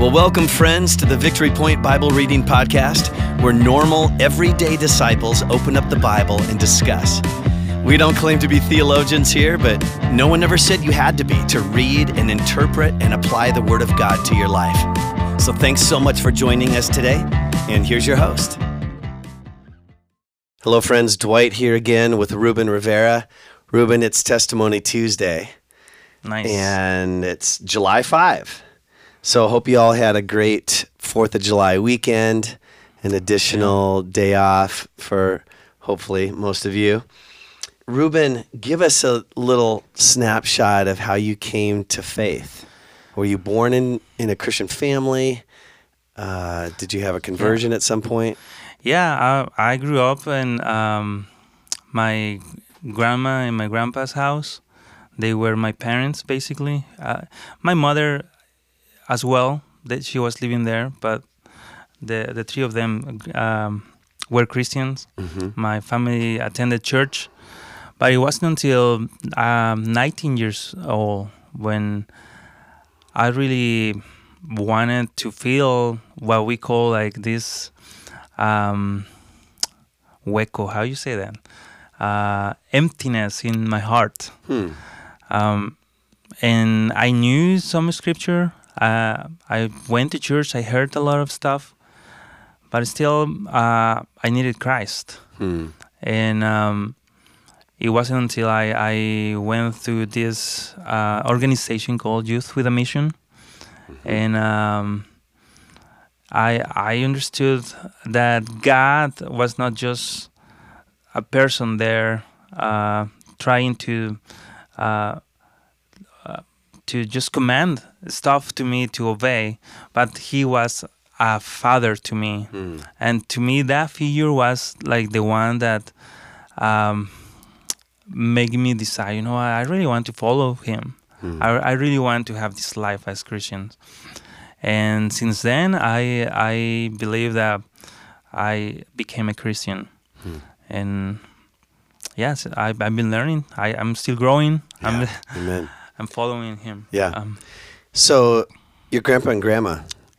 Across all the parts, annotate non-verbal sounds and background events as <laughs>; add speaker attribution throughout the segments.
Speaker 1: Well, welcome, friends, to the Victory Point Bible Reading Podcast, where normal, everyday disciples open up the Bible and discuss. We don't claim to be theologians here, but no one ever said you had to be to read and interpret and apply the Word of God to your life. So thanks so much for joining us today, and here's your host. Hello, friends. Dwight here again with Ruben Rivera. Ruben, it's Testimony Tuesday,
Speaker 2: Nice.
Speaker 1: and it's July 5. So hope you all had a great 4th of July weekend, an additional day off for hopefully most of you. Ruben, give us a little snapshot of how you came to faith. Were you born in, in a Christian family? Uh, did you have a conversion at some point?
Speaker 2: yeah, I, I grew up in um, my grandma and my grandpa's house. They were my parents, basically. Uh, my mother, as well, that she was living there, but the the three of them um, were Christians. My family attended church, but it wasn't until um, 19 years old when I really wanted to feel what we call like this um, hueco. How you say that? Uh, emptiness in my heart.
Speaker 1: Hmm.
Speaker 2: Um, and I knew some scripture. Uh, I went to church. I heard a lot of stuff, but still, uh, I needed Christ.
Speaker 1: Hmm.
Speaker 2: And um, it wasn't until I, I went through this uh, organization called Youth with a Mission, and um, I I understood that God was not just a person there uh, trying to uh, to just command stuff to me to obey, but He was a father to me,
Speaker 1: Hmm.
Speaker 2: and to me that figure was like the one that um, made me decide. You know, I, really want to follow Him.
Speaker 1: Hmm.
Speaker 2: I, I really want to have this life as Christians. And since then, I I believe that I became a Christian,
Speaker 1: Hmm.
Speaker 2: and yes, I, I've been learning. I, I'm still growing. I'm
Speaker 1: Yeah. <laughs> Amen.
Speaker 2: I'm following Him.
Speaker 1: Yeah.
Speaker 2: Um,
Speaker 1: So your grandpa and grandma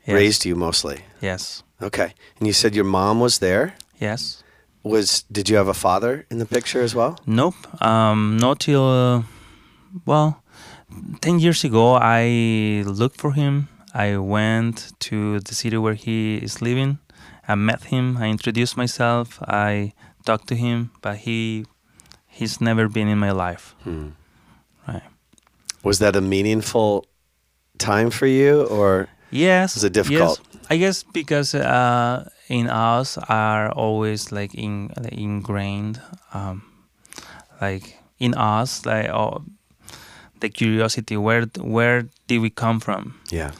Speaker 2: Yes.
Speaker 1: raised you mostly.
Speaker 2: yes.
Speaker 1: Okay. And you said your mom was there.
Speaker 2: Yes.
Speaker 1: Was did you have a father in the picture as well?
Speaker 2: Nope. Um, not till uh, well, ten years ago. I looked for him. I went to the city where he is living. I met him. I introduced myself. I talked to him, but he he's never been in my life.
Speaker 1: Hmm. Was that a meaningful time for you or
Speaker 2: Yes.
Speaker 1: Was it difficult?
Speaker 2: Yes. I guess because uh, in us are always like in like ingrained, um, like in us, like oh, the curiosity. Where where did we come from?
Speaker 1: yeah.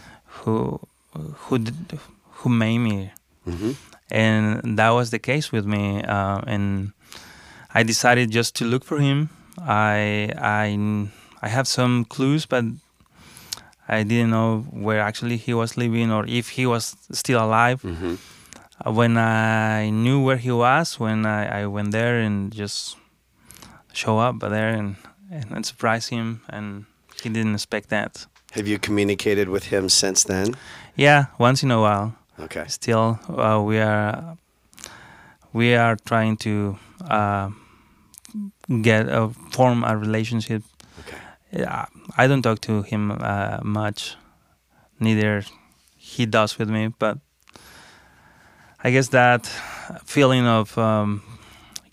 Speaker 2: Who who did, who made me?
Speaker 1: hmm
Speaker 2: And that was the case with me. Uh, and I decided just to look for him. I I I have some clues, but I didn't know where actually he was living or if he was still alive.
Speaker 1: hmm
Speaker 2: Uh, When I knew where he was, when I, I went there and just show up there and, and, surprise him, and he didn't expect that.
Speaker 1: Have you communicated with him since then?
Speaker 2: Yeah, once in a while.
Speaker 1: Okay.
Speaker 2: Still, uh, we are we are trying to uh, get uh, form a relationship. Yeah, I don't talk to him uh, much. Neither he does with me, but I guess that feeling of um,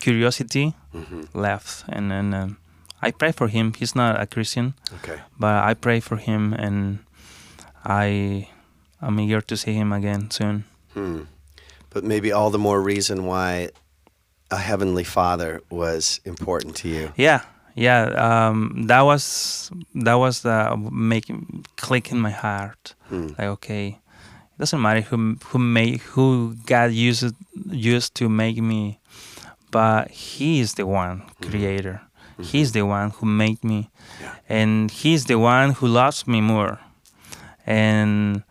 Speaker 2: curiosity
Speaker 1: hmm
Speaker 2: left, and then um, I pray for him. He's not a Christian,
Speaker 1: Okay.
Speaker 2: but I pray for him, and I am eager to see him again soon.
Speaker 1: Hmm. But maybe all the more reason why a heavenly father was important to you.
Speaker 2: Yeah, yeah. Um, that was that was the making click in my heart.
Speaker 1: Hmm.
Speaker 2: Like, okay, it doesn't matter who who made who God used used to make me, but He is the one creator. He's the one who made me,
Speaker 1: Yeah.
Speaker 2: and He's the one who loves me more. And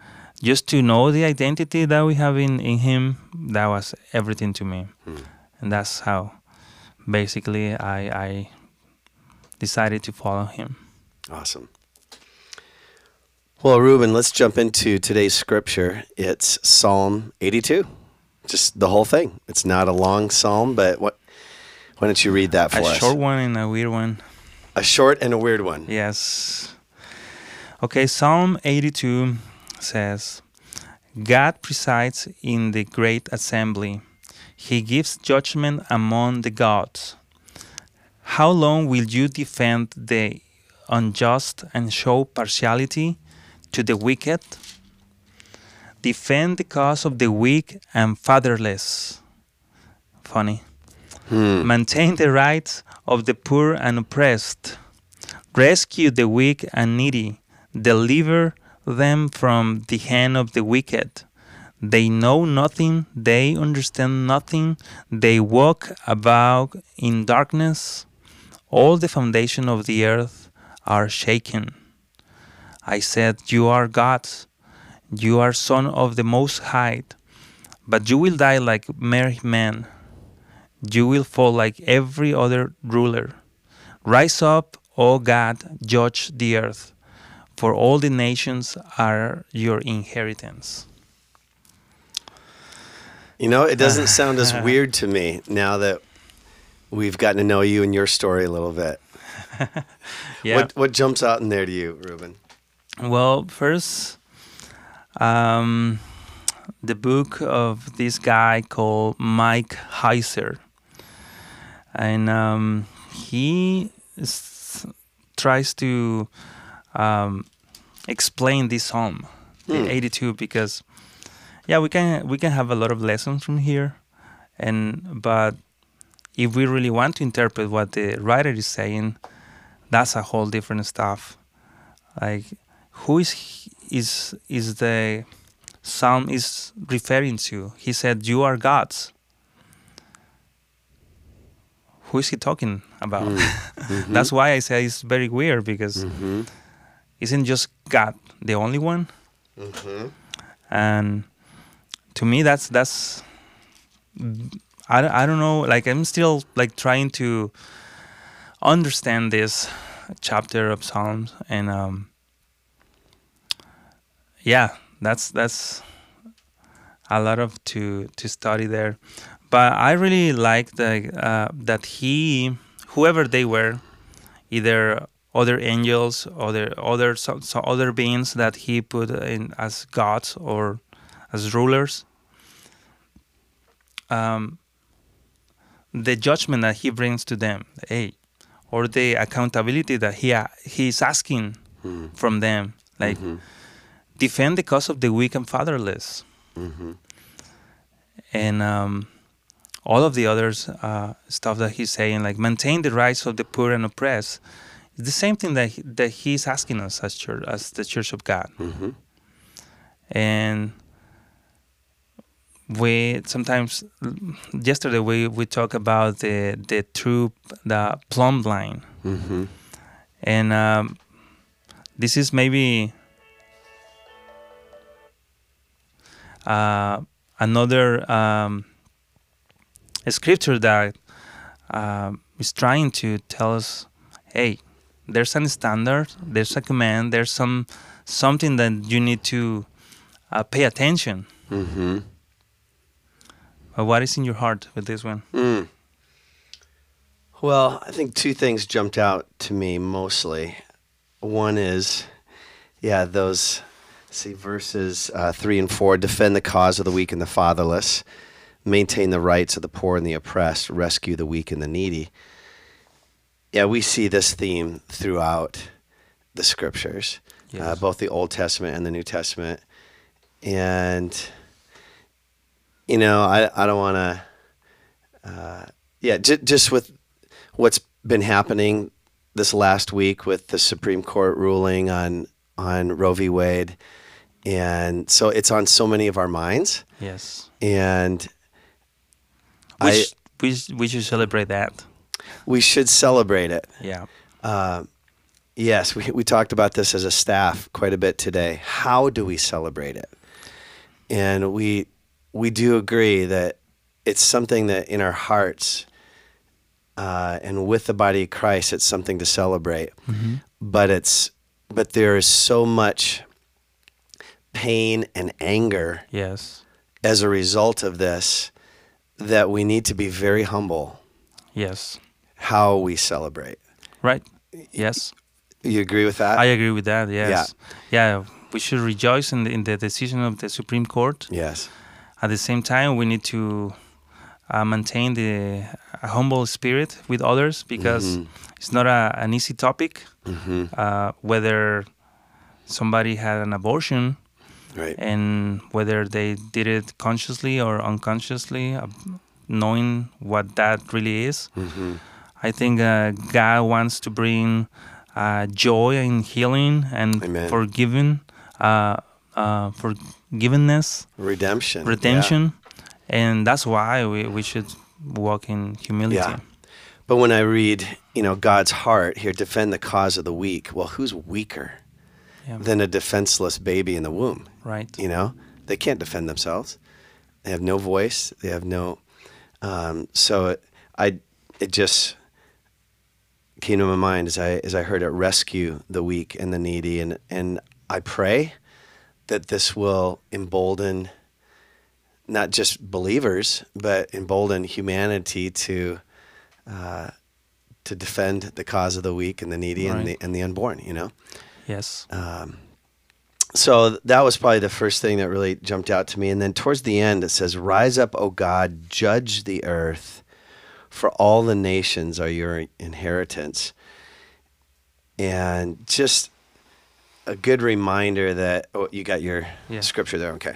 Speaker 2: just to know the identity that we have in, in Him, that was everything to me,
Speaker 1: Hmm.
Speaker 2: and that's how basically I I decided to follow Him.
Speaker 1: Awesome. Well, Ruben, let's jump into today's scripture. It's Psalm 82, just the whole thing. It's not a long psalm, but what? Why don't you read that for
Speaker 2: a
Speaker 1: us?
Speaker 2: short one and a weird one.
Speaker 1: A short and a weird one.
Speaker 2: Yes. Okay, Psalm 82 says, God presides in the great assembly. He gives judgment among the gods. How long will you defend the unjust and show partiality to the wicked? Defend the cause of the weak and fatherless. Funny. Hmm. Maintain the rights of the poor and oppressed. Rescue the weak and needy. Deliver them from the hand of the wicked. They know nothing, they understand nothing, they walk about in darkness. All the foundation of the earth are shaken. I said, You are gods, you are son of the Most High, but you will die like mere men. You will fall like every other ruler. Rise up, O God, judge the earth, for all the nations are your inheritance.
Speaker 1: You know, it doesn't <laughs> sound as weird to me now that we've gotten to know you and your story a little bit. <laughs>
Speaker 2: Yeah.
Speaker 1: What what jumps out in there to you, Ruben?
Speaker 2: Well, first, um, the book of this guy called Mike Heiser, and um, he s- tries to um, explain this psalm, the
Speaker 1: Hmm.
Speaker 2: 82, because yeah, we can we can have a lot of lessons from here, and but if we really want to interpret what the writer is saying, that's a whole different stuff. Like who is is is the psalm is referring to? He said, "You are gods." Who is he talking about? <laughs> That's why I say it's very weird because
Speaker 1: Mm-hmm.
Speaker 2: isn't just God the only one?
Speaker 1: Mm-hmm.
Speaker 2: and to me that's that's I, I don't know like i'm still like trying to understand this chapter of psalms and um yeah that's that's a lot of to to study there. But i really like the uh, that he whoever they were either other angels other other so, so other beings that he put in as gods or as rulers um, the judgment that he brings to them hey or the accountability that he he's asking
Speaker 1: Hmm.
Speaker 2: from them like
Speaker 1: Mhm.
Speaker 2: defend the cause of the weak and fatherless
Speaker 1: Mm-hmm.
Speaker 2: and um, all of the others uh, stuff that he's saying, like maintain the rights of the poor and oppressed, is the same thing that he, that he's asking us as church, as the Church of God.
Speaker 1: Mm-hmm.
Speaker 2: And we sometimes yesterday we, we talk about the the true the plumb line,
Speaker 1: Mm-hmm.
Speaker 2: and um, this is maybe uh, another um, scripture that um, is trying to tell us, hey, there's a standard, there's a command, there's some something that you need to uh, pay attention.
Speaker 1: Mm-hmm.
Speaker 2: But what is in your heart with this one?
Speaker 1: Mm. Well, I think two things jumped out to me mostly. One is, yeah, those, see, verses uh, three and four defend the cause of the weak and the fatherless, maintain the rights of the poor and the oppressed, rescue the weak and the needy. Yeah, we see this theme throughout the scriptures, uh, both the Old Testament and the New Testament. And, you know, I, I don't want to uh, yeah, j- just with what's been happening this last week with the Supreme Court ruling on on Roe v. Wade, and so it's on so many of our minds,
Speaker 2: Yes.
Speaker 1: and
Speaker 2: We,
Speaker 1: I
Speaker 2: sh- we, sh- we should celebrate that.
Speaker 1: we should celebrate it.
Speaker 2: Yeah.
Speaker 1: Uh, yes, we we talked about this as a staff quite a bit today. How do we celebrate it? And we we do agree that it's something that in our hearts uh, and with the body of Christ, it's something to celebrate. But it's but there is so much pain and anger
Speaker 2: Yes.
Speaker 1: as a result of this that we need to be very humble
Speaker 2: Yes.
Speaker 1: how we celebrate.
Speaker 2: Right. Yes.
Speaker 1: You agree with that?
Speaker 2: I agree with that. Yes. Yeah. We should rejoice in the, in the decision of the Supreme Court.
Speaker 1: yes.
Speaker 2: At the same time, we need to uh, maintain the a humble spirit with others because
Speaker 1: Mhm.
Speaker 2: it's not a, an easy topic.
Speaker 1: hmm
Speaker 2: Uh, whether somebody had an abortion
Speaker 1: Right.
Speaker 2: and whether they did it consciously or unconsciously, uh, knowing what that really is.
Speaker 1: hmm
Speaker 2: I think uh, God wants to bring uh, joy and healing and
Speaker 1: Amen.
Speaker 2: forgiving, uh, forgiveness,
Speaker 1: Redemption. yeah.
Speaker 2: and that's why we, we should walk in humility.
Speaker 1: Yeah. But when I read, you know, God's heart here, defend the cause of the weak. Well, who's weaker
Speaker 2: Yeah.
Speaker 1: than a defenseless baby in the womb?
Speaker 2: Right.
Speaker 1: You know, they can't defend themselves. They have no voice. They have no. Um, so it, I, it just came to my mind as I as I heard it rescue the weak and the needy, and and I pray that this will embolden not just believers, but embolden humanity to uh, to defend the cause of the weak and the needy and the and the unborn. You know
Speaker 2: Yes.
Speaker 1: so that was probably the first thing that really jumped out to me. And then towards the end, it says, Rise up, O God, judge the earth, for all the nations are your inheritance. And just a good reminder that, oh, you got your
Speaker 2: Yeah.
Speaker 1: scripture there, okay.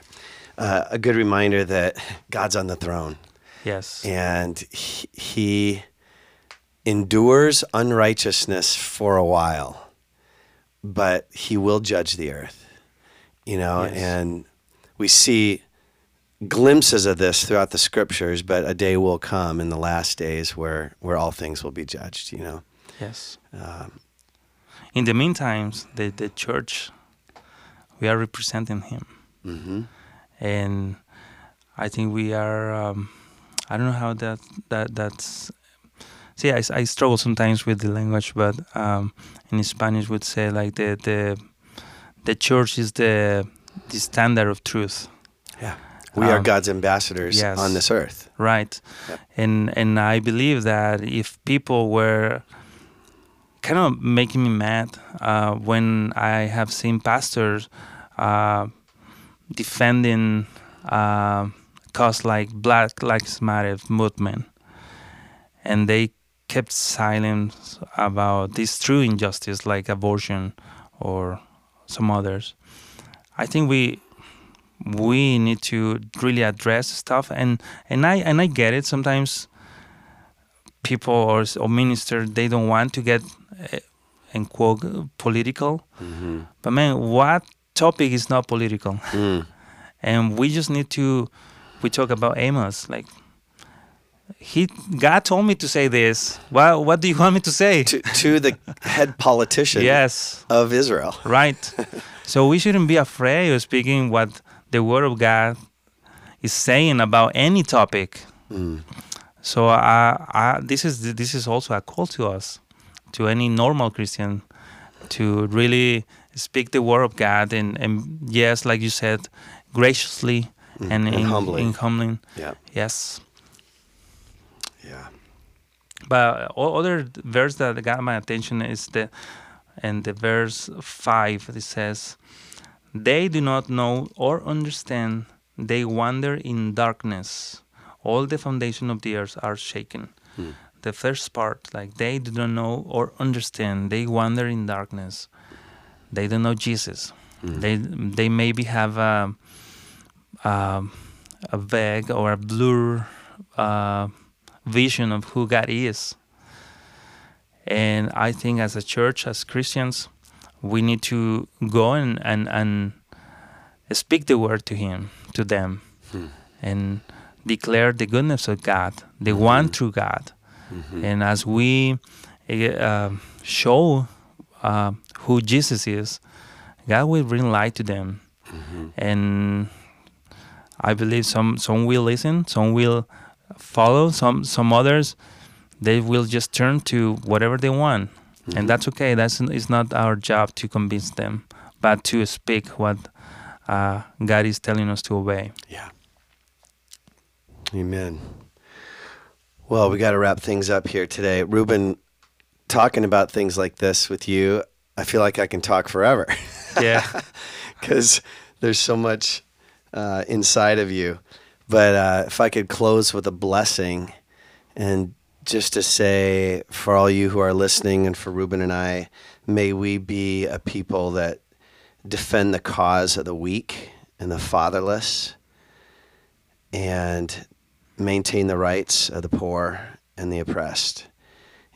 Speaker 1: Uh, a good reminder that God's on the throne
Speaker 2: Yes.
Speaker 1: and he, he endures unrighteousness for a while, but he will judge the earth. You know,
Speaker 2: Yes.
Speaker 1: and we see glimpses of this throughout the scriptures, but a day will come in the last days where where all things will be judged. You know,
Speaker 2: Yes.
Speaker 1: um,
Speaker 2: In the meantime, the the church, we are representing Him,
Speaker 1: hmm
Speaker 2: and I think we are. Um, I don't know how that that that's. See, I, I struggle sometimes with the language, but um, in Spanish would say like the the the church is the the standard of truth.
Speaker 1: yeah, we are
Speaker 2: Um,
Speaker 1: God's ambassadors
Speaker 2: yes.
Speaker 1: on this earth.
Speaker 2: right
Speaker 1: Yep.
Speaker 2: and and i believe that if people were kind of making me mad uh, when i have seen pastors uh, defending uh, cause like black lives matter movement. And they kept silent about this true injustice like abortion or some others. I think we we need to really address stuff and and I and I get it. Sometimes people or or ministers they don't want to get uh, in quote political.
Speaker 1: Hmm
Speaker 2: but man what topic is not political?
Speaker 1: Mm. <laughs>
Speaker 2: and we just need to we talk about Amos like he God told me to say this. What what do you want me to say?
Speaker 1: To to the head politician
Speaker 2: yes.
Speaker 1: of Israel.
Speaker 2: right. So we shouldn't be afraid of speaking what the word of god is saying about any topic.
Speaker 1: Mm.
Speaker 2: so uh, uh, this is this is also a call to us to any normal christian to really speak the word of god and, and yes like you said graciously
Speaker 1: Mm,
Speaker 2: and,
Speaker 1: and
Speaker 2: in,
Speaker 1: humbly.
Speaker 2: in humbling
Speaker 1: Yeah,
Speaker 2: yes
Speaker 1: yeah.
Speaker 2: But other verse that got my attention is the, and the verse five. It says, "They do not know or understand; they wander in darkness. All the foundation of the earth are shaken."
Speaker 1: Hmm.
Speaker 2: The first part, like they do not know or understand; they wander in darkness. They don't know Jesus.
Speaker 1: Mm.
Speaker 2: They they maybe have a, a, a vague or a blur uh, vision of who God is. And I think as a church, as Christians, we need to go and, and, and speak the word to him, to them,
Speaker 1: Hmm.
Speaker 2: and declare the goodness of God, the one true God.
Speaker 1: Mhm.
Speaker 2: And as we uh, show uh, who Jesus is, God will bring light to them.
Speaker 1: Mhm.
Speaker 2: And I believe some some will listen, some will follow, some some others they will just turn to whatever they want,
Speaker 1: Mhm.
Speaker 2: and that's okay. That's it's not our job to convince them, but to speak what uh, God is telling us to obey.
Speaker 1: Yeah. Amen. Well, we got to wrap things up here today. Ruben, talking about things like this with you, I feel like I can talk forever.
Speaker 2: Yeah. <laughs>
Speaker 1: Because there's so much uh, inside of you. But uh, if I could close with a blessing and just to say for all you who are listening and for Ruben and I, may we be a people that defend the cause of the weak and the fatherless and maintain the rights of the poor and the oppressed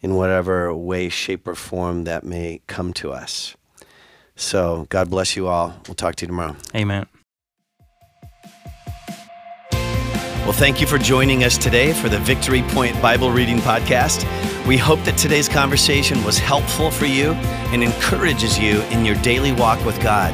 Speaker 1: in whatever way, shape, or form that may come to us. So, God bless you all. We'll talk to you tomorrow.
Speaker 2: Amen.
Speaker 1: Well, thank you for joining us today for the Victory Point Bible Reading Podcast. We hope that today's conversation was helpful for you and encourages you in your daily walk with God.